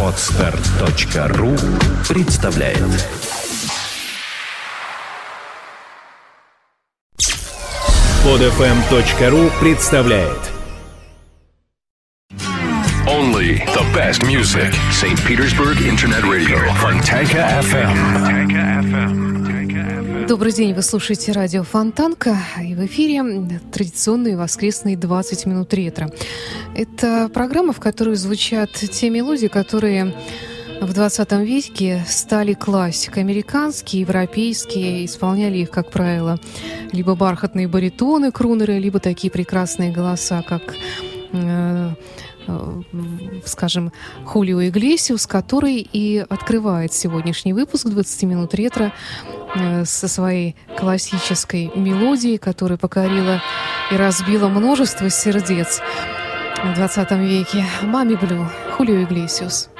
Отстар.ру представляет Подфм.ру представляет Only the best music. St. Petersburg Internet Radio. Fontanka FM. Добрый день, вы слушаете радио Фонтанка, и в эфире традиционные воскресные 20 минут ретро. Это программа, в которой звучат те мелодии, которые в 20 веке стали классикой. Американские, европейские, исполняли их, как правило, либо бархатные баритоны, крунеры, либо такие прекрасные голоса, как э, скажем, Хулио Иглесиус, который и открывает сегодняшний выпуск 20 минут ретро э, со своей классической мелодией, которая покорила и разбила множество сердец в 20 веке. «Мами Блю» Хулио Иглесиус.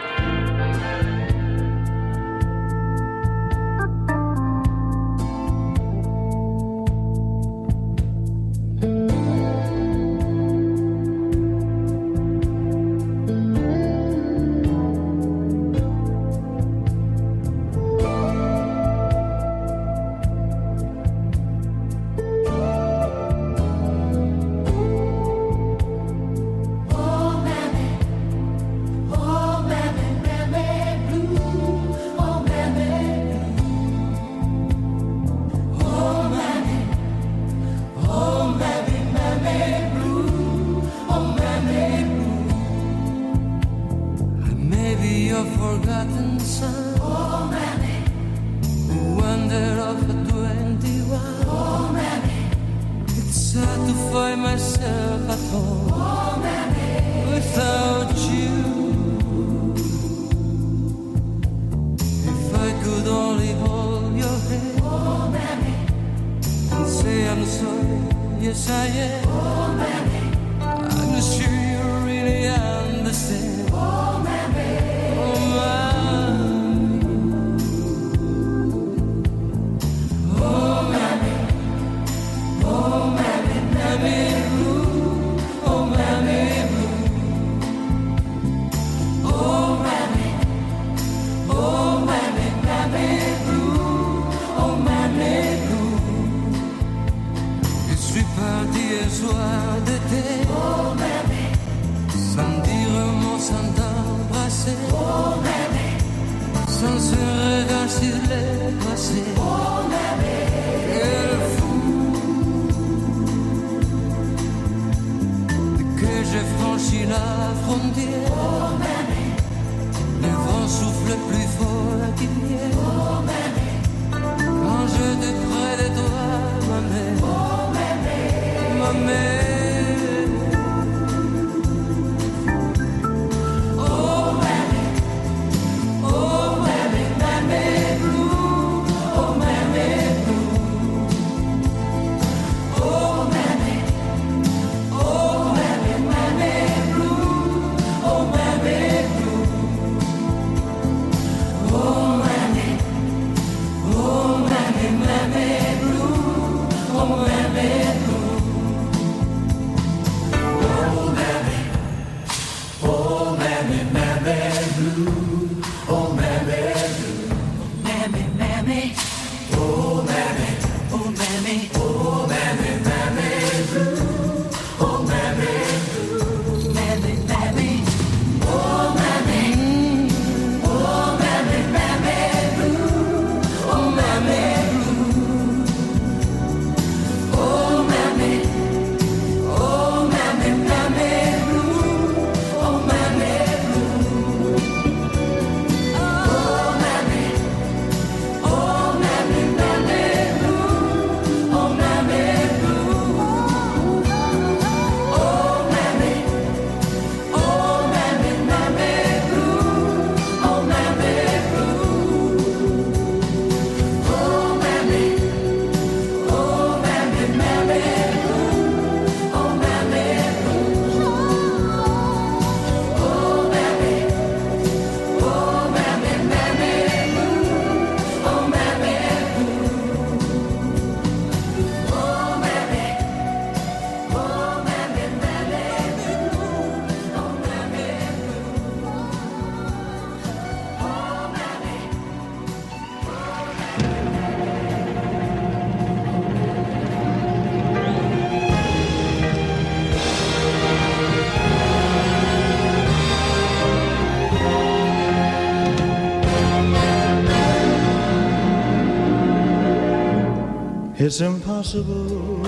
It's impossible.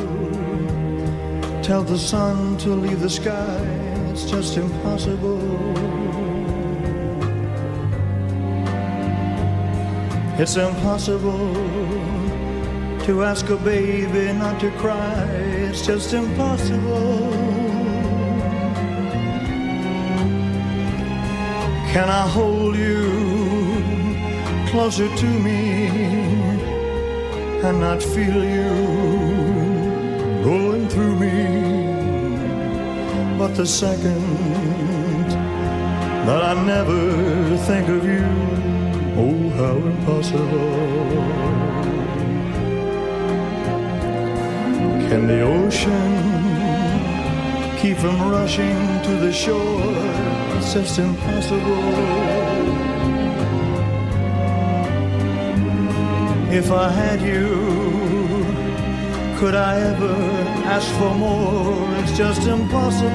Tell the sun to leave the sky. It's just impossible. It's impossible to ask a baby not to cry. It's just impossible. Can I hold you closer to me? And not feel you going through me. But the second that I never think of you, oh, how impossible. Can the ocean keep from rushing to the shore? It's just impossible. If I had you, could I ever ask for more? It's just impossible.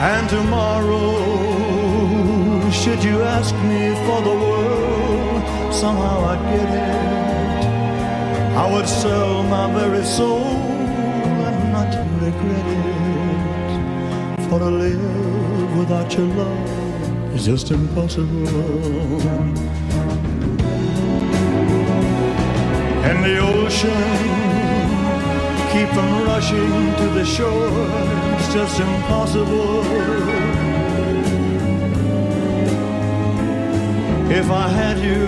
And tomorrow, should you ask me for the world, somehow I'd get it. I would sell my very soul and not regret it. For to live without your love is just impossible. And the ocean keep from rushing to the shore. It's just impossible. If I had you,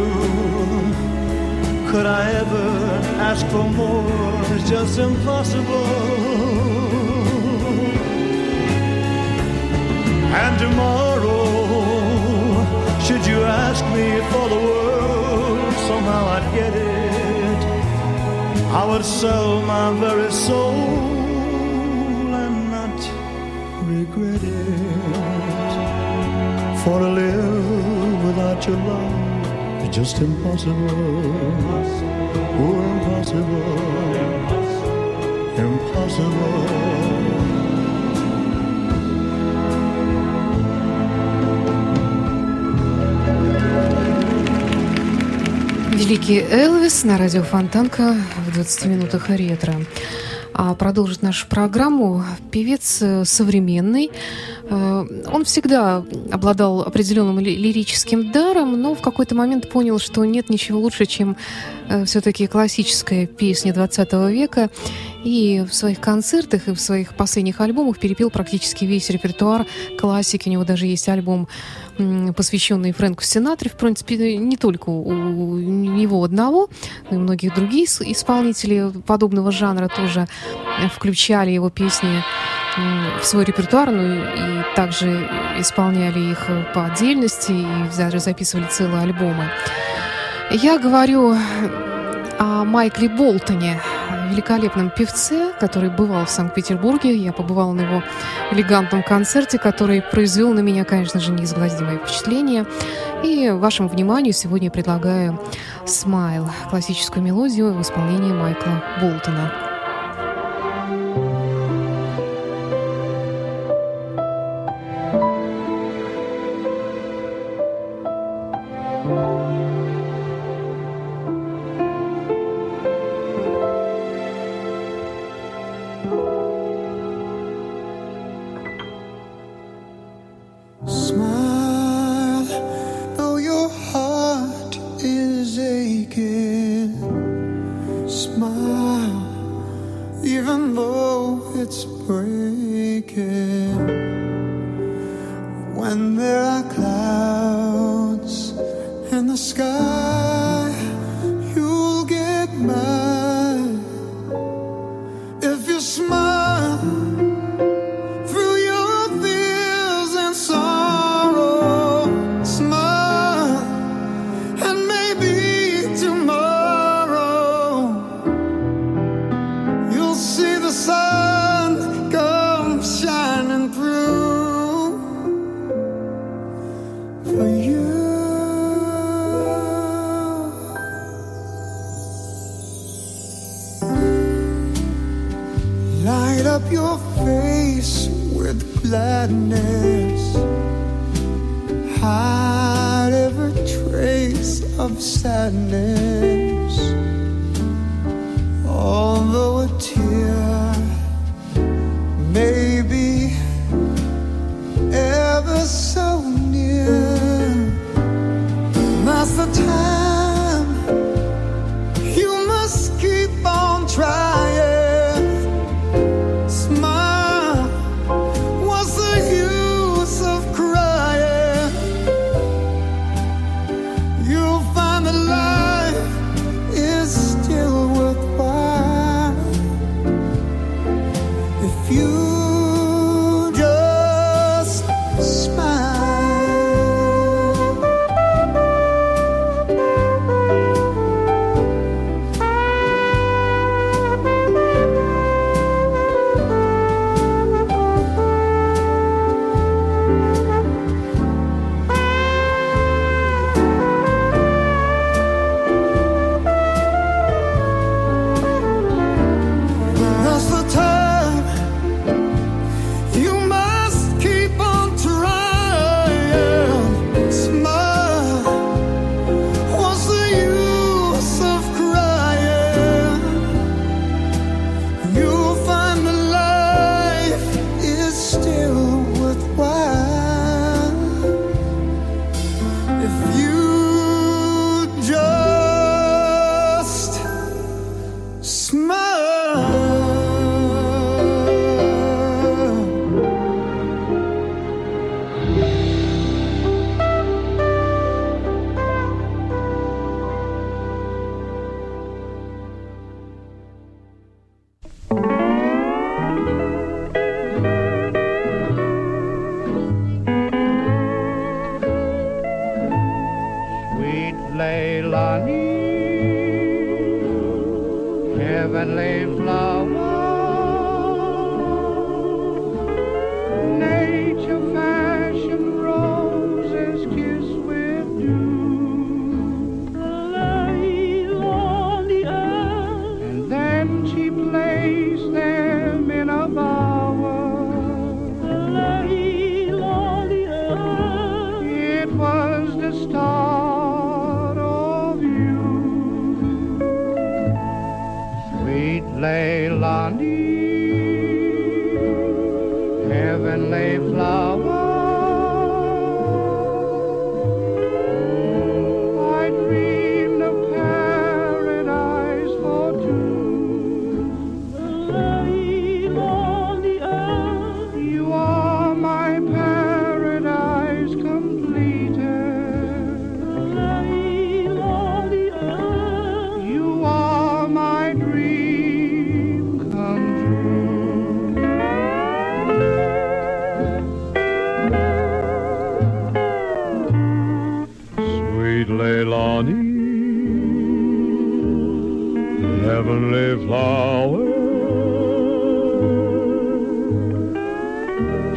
could I ever ask for more? It's just impossible. And tomorrow should you ask me for the world, somehow I'd get it. I would sell my very soul and not regret it. For to live without your love is just impossible. Oh, impossible. Impossible. Великий Элвис на радио Фонтанка в 20 минутах ретро. А продолжит нашу программу певец э, современный. Э, он всегда обладал определенным лирическим даром, но в какой-то момент понял, что нет ничего лучше, чем э, все-таки классическая песня 20 века. И в своих концертах, и в своих последних альбомах перепел практически весь репертуар классики. У него даже есть альбом посвященный Фрэнку Синатре, в принципе, не только у него одного, но и многих других исполнителей подобного жанра тоже включали его песни в свой репертуар, ну и также исполняли их по отдельности и даже записывали целые альбомы. Я говорю о Майкле Болтоне, великолепном певце, который бывал в Санкт-Петербурге. Я побывала на его элегантном концерте, который произвел на меня, конечно же, неизгладимое впечатление. И вашему вниманию сегодня предлагаю «Смайл» — классическую мелодию в исполнении Майкла Болтона. Gladness so near. Now's the time. Leilani, heavenly flower.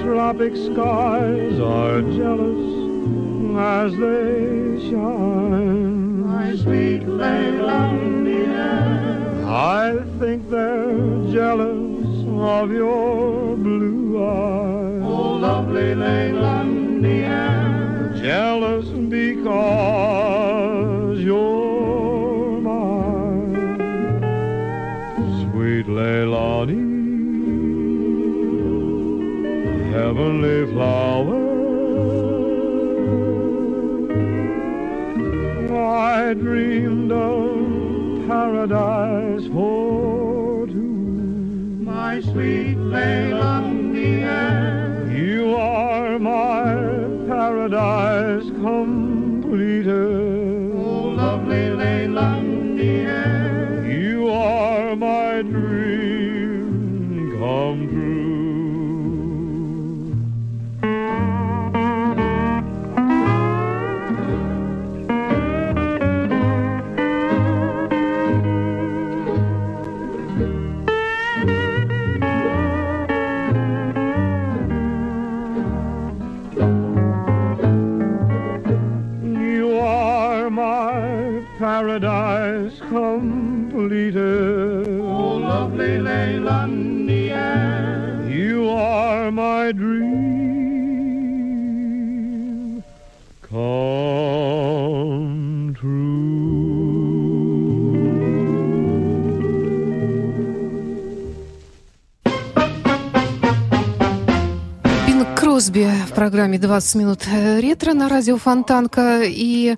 tropic skies are jealous as they shine. My sweet Leilani. I think they're jealous of your blue eyes. Oh, lovely Leilani. Jealous because. flower. I dreamed of paradise for two. My sweet Leilani, you are my paradise completed. Кросби в программе «20 минут ретро» на радио Фонтанка. И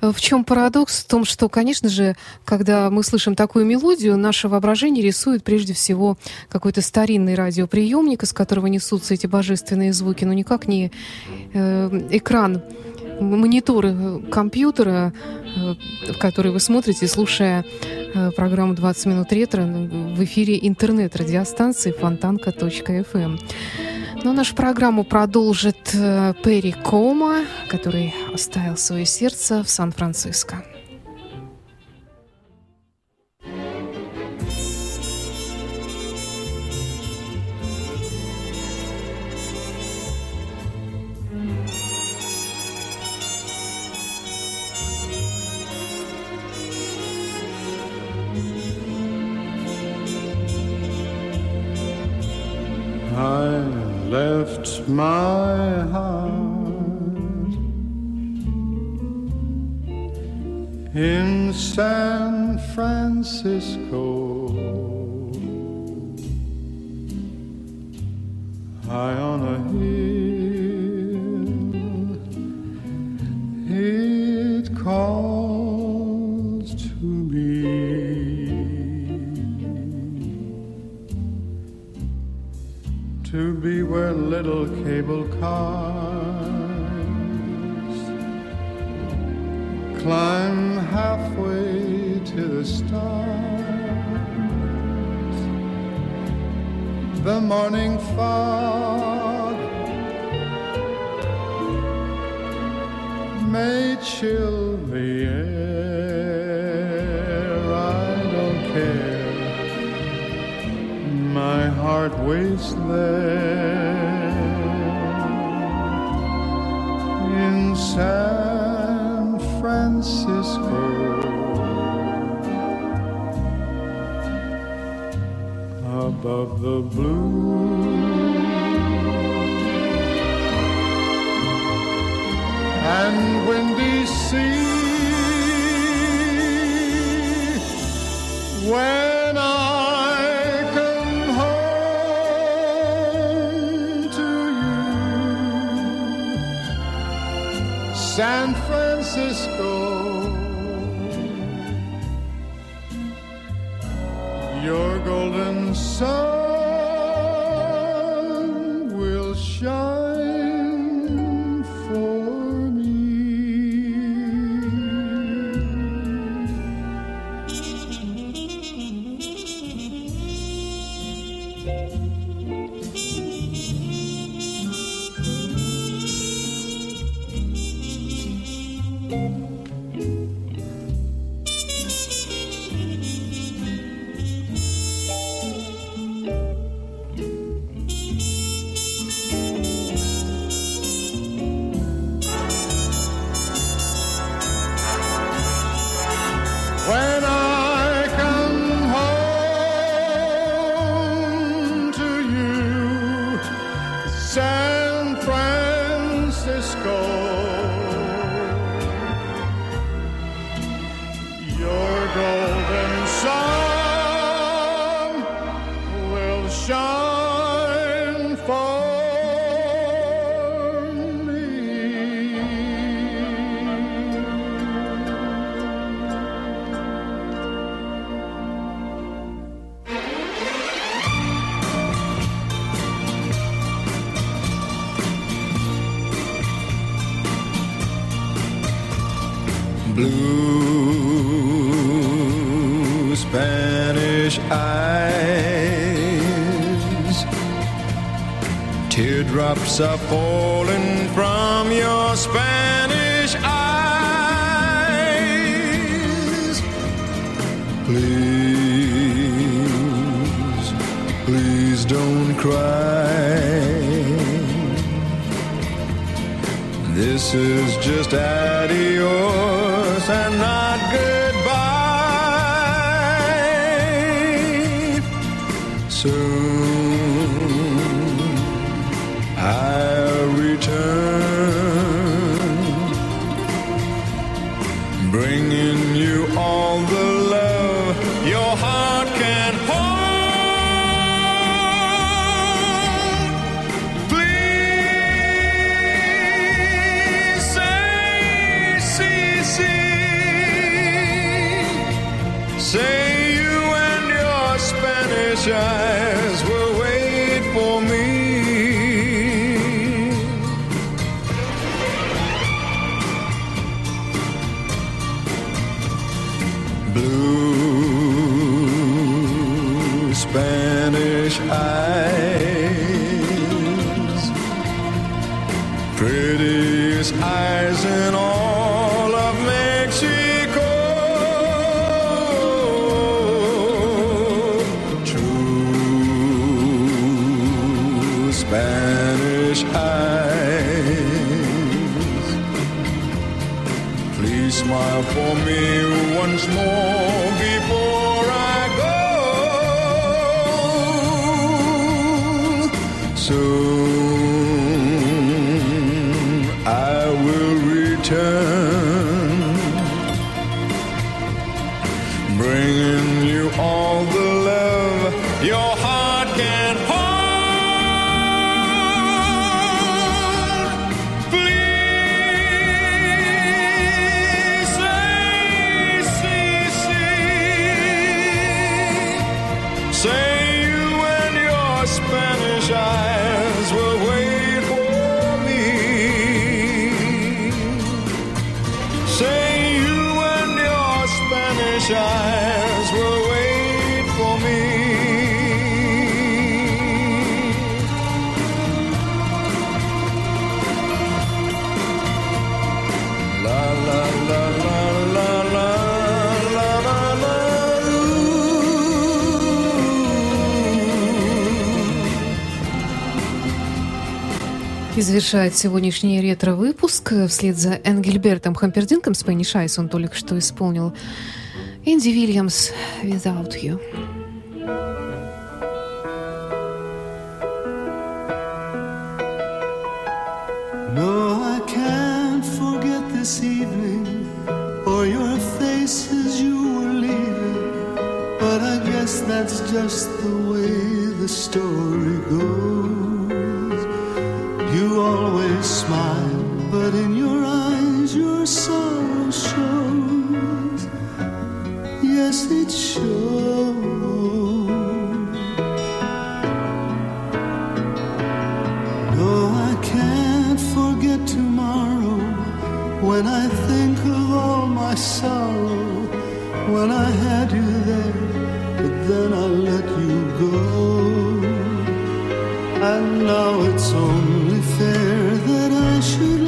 в чем парадокс? В том, что, конечно же, когда мы слышим такую мелодию, наше воображение рисует прежде всего какой-то старинный радиоприемник, из которого несутся эти божественные звуки, но никак не э, экран мониторы компьютера, э, в который вы смотрите, слушая э, программу «20 минут ретро» в эфире интернет-радиостанции фонтанка.фм. Но нашу программу продолжит э, Перри Кома, который оставил свое сердце в Сан-Франциско. My heart in San Francisco. To be where little cable cars climb halfway to the stars. The morning fog may chill the air. Heart there in San Francisco. Above the blue and windy sea. When San Francisco, blue Spanish eyes. Teardrops are falling from your Spanish eyes. Please, please don't cry. This is just adios and not prettiest eyes in all. Завершает сегодняшний ретро-выпуск вслед за Энгельбертом Хампердинком Eyes он только что исполнил Энди Вильямс «Without You». No, I can't forget this evening or your face as you were leaving. But I guess that's just the way the story goes. No, I can't forget tomorrow when I think of all my sorrow. When I had you there, but then I let you go. And now it's only fair that I should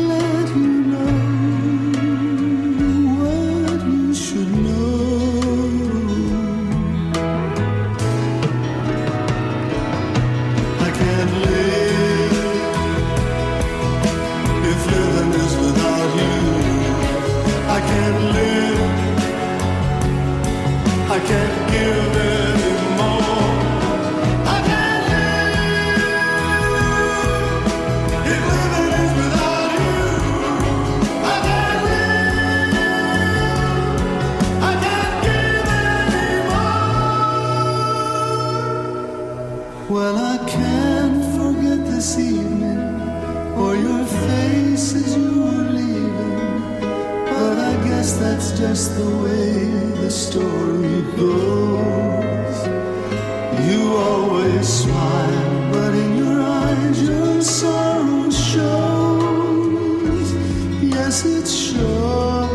or your face as you were leaving. But I guess that's just the way the story goes. You always smile, but in your eyes your sorrow shows. Yes, it shows.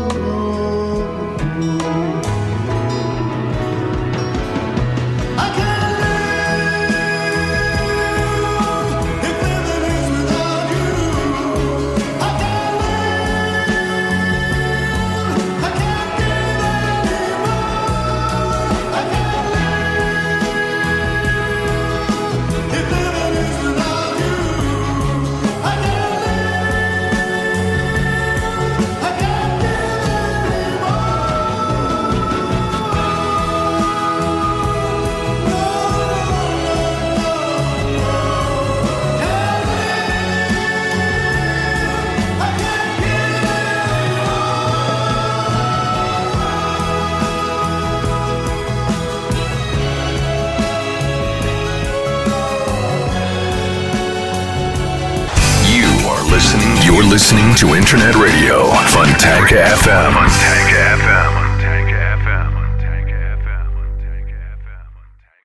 Listening to Internet Radio, Fontanka FM.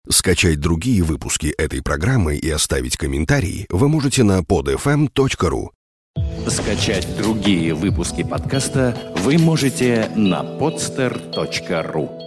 Скачать другие выпуски этой программы и оставить комментарии вы можете на podfm.ru. Скачать другие выпуски подкаста вы можете на podster.ru.